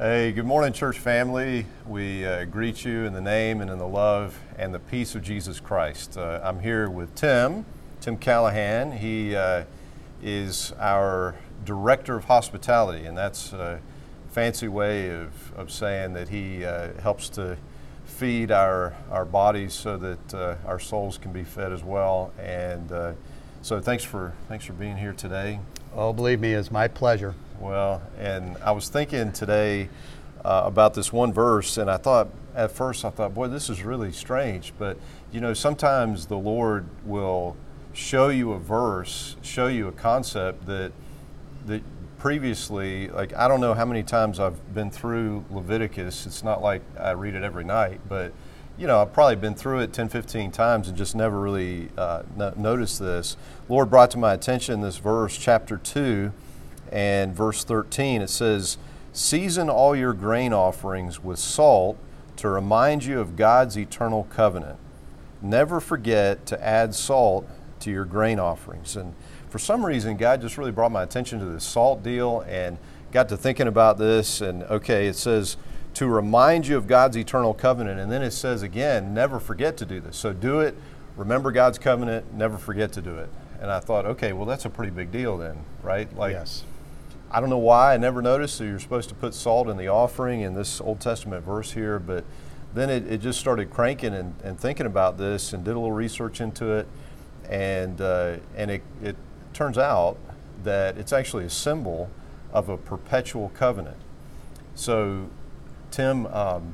Hey, good morning, church family. We uh, greet you in the name and in the love and the peace of Jesus Christ. Uh, I'm here with Tim, Tim Callahan. He uh, is our director of hospitality, and that's a fancy way of, of saying that he uh, helps to feed our, our bodies so that uh, our souls can be fed as well. And uh, so, thanks for thanks for being here today. Oh, believe me, it's my pleasure. Well, and I was thinking today uh, about this one verse, and I thought at first I thought, boy, this is really strange. But you know, sometimes the Lord will show you a verse, show you a concept that that previously, like I don't know how many times I've been through Leviticus. It's not like I read it every night, but you know, I've probably been through it 10, 15 times and just never really uh, no- noticed this. Lord brought to my attention this verse, chapter 2 and verse 13. It says, Season all your grain offerings with salt to remind you of God's eternal covenant. Never forget to add salt to your grain offerings. And for some reason, God just really brought my attention to this salt deal and got to thinking about this. And okay, it says, to remind you of God's eternal covenant. And then it says again, never forget to do this. So do it, remember God's covenant, never forget to do it. And I thought, okay, well, that's a pretty big deal then, right? Like, yes. I don't know why I never noticed. So you're supposed to put salt in the offering in this Old Testament verse here, but then it, it just started cranking and, and, thinking about this and did a little research into it. And, uh, and it, it turns out that it's actually a symbol of a perpetual covenant. So Tim, um,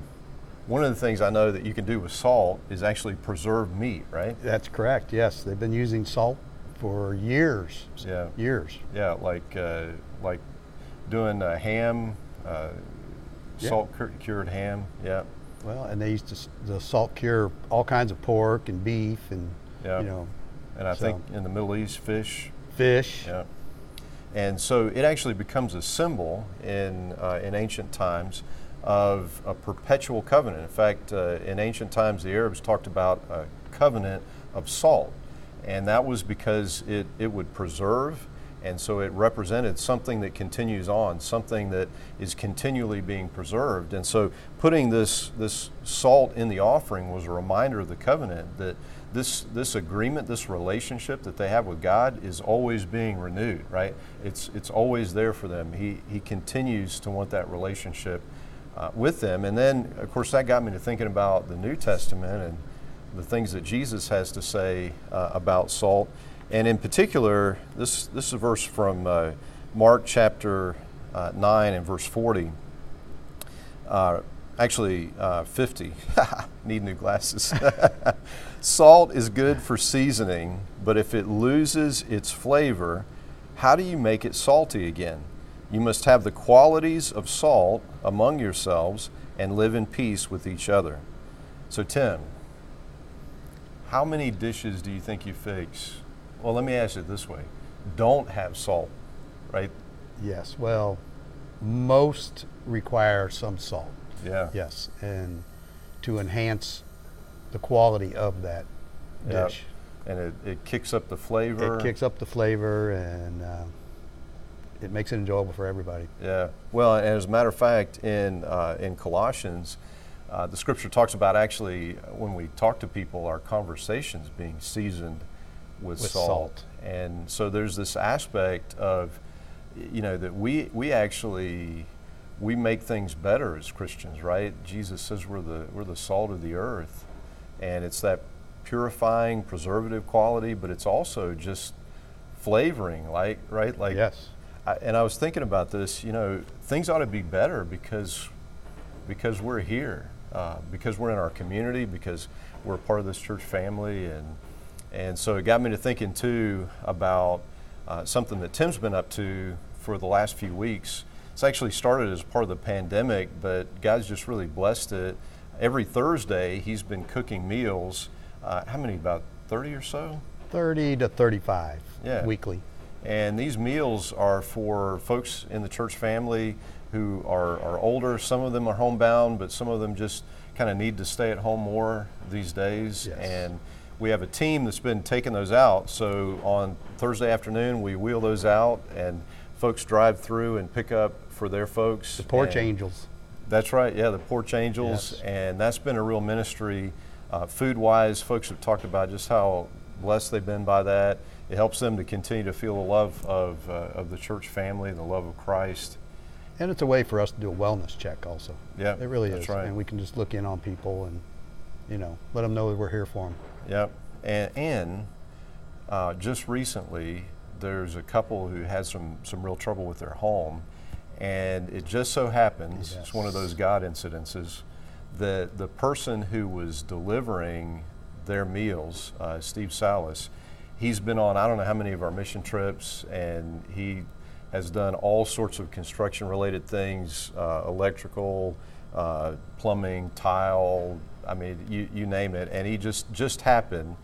one of the things I know that you can do with salt is actually preserve meat, right? That's correct. Yes, they've been using salt for years. Yeah, years. Yeah, like uh, like doing a ham, uh, yeah. salt cured ham. Yeah. Well, and they used to the salt cure all kinds of pork and beef and yeah. you know. And I so. think in the Middle East, fish. Fish. Yeah. And so it actually becomes a symbol in uh, in ancient times of a perpetual covenant. In fact, uh, in ancient times, the Arabs talked about a covenant of salt, and that was because it, it would preserve, and so it represented something that continues on, something that is continually being preserved. And so putting this, this salt in the offering was a reminder of the covenant that this, this agreement, this relationship that they have with God is always being renewed, right? It's, it's always there for them. He, he continues to want that relationship uh, with them. And then, of course, that got me to thinking about the New Testament and the things that Jesus has to say uh, about salt. And in particular, this, this is a verse from uh, Mark chapter uh, 9 and verse 40. Uh, actually, uh, 50. Need new glasses. Salt is good for seasoning, but if it loses its flavor, how do you make it salty again? You must have the qualities of salt among yourselves and live in peace with each other. So, Tim, how many dishes do you think you fix? Well, let me ask it this way don't have salt, right? Yes. Well, most require some salt. Yeah. Yes. And to enhance the quality of that dish. And it, it kicks up the flavor. It kicks up the flavor and. Uh, it makes it enjoyable for everybody. Yeah. Well, and as a matter of fact, in uh, in Colossians, uh, the scripture talks about actually when we talk to people, our conversations being seasoned with, with salt. salt. And so there's this aspect of, you know, that we we actually we make things better as Christians, right? Jesus says we're the we're the salt of the earth, and it's that purifying, preservative quality, but it's also just flavoring, like right, like yes I, and I was thinking about this. You know, things ought to be better because because we're here, uh, because we're in our community, because we're part of this church family, and and so it got me to thinking too about uh, something that Tim's been up to for the last few weeks. It's actually started as part of the pandemic, but God's just really blessed it. Every Thursday, he's been cooking meals. Uh, how many? About 30 or so? 30 to 35 yeah. weekly. And these meals are for folks in the church family who are, are older. Some of them are homebound, but some of them just kind of need to stay at home more these days. Yes. And we have a team that's been taking those out. So on Thursday afternoon, we wheel those out, and folks drive through and pick up for their folks. The porch and, angels. That's right. Yeah, the Porch Angels, Yes. and that's been a real ministry. Uh, food wise, folks have talked about just how blessed they've been by that. It helps them to continue to feel the love of, uh, of the church family, the love of Christ. And it's a way for us to do a wellness check also. Yeah, It really is. right. And we can just look in on people and, you know, let them know that we're here for them. Yep. And, and uh, just recently, there's a couple who had some, some real trouble with their home. And it just so happens, it's one of those God incidences, that the person who was delivering their meals, uh, Steve Salas, he's been on I don't know how many of our mission trips, and he has done all sorts of construction related things, uh, electrical, uh, plumbing, tile. I mean, you, you name it. And he just just happened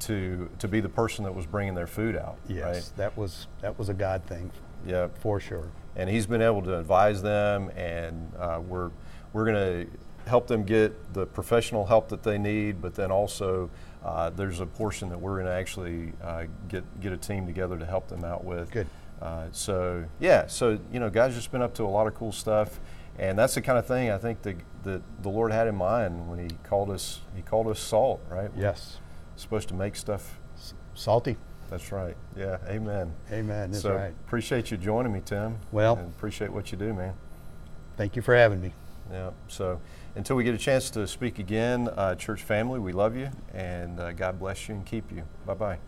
to to be the person that was bringing their food out. Yes, Right? that was that was a God thing Yeah. for sure. And he's been able to advise them, and uh, we're we're going to help them get the professional help that they need, but then also. Uh, there's a portion that we're going to actually uh, get get a team together to help them out with. Good. Uh, so yeah, so you know, guys just been up to a lot of cool stuff, and that's the kind of thing I think that that the Lord had in mind when He called us. He called us salt, right? We're Yes. supposed to make stuff. S- Salty. That's right. Yeah. Amen. Amen. That's so right. appreciate you joining me, Tim. Well- and appreciate what you do, man. Thank you for having me. Yeah. So until we get a chance to speak again, uh, church family, we love you, and uh, God bless you and keep you. Bye bye.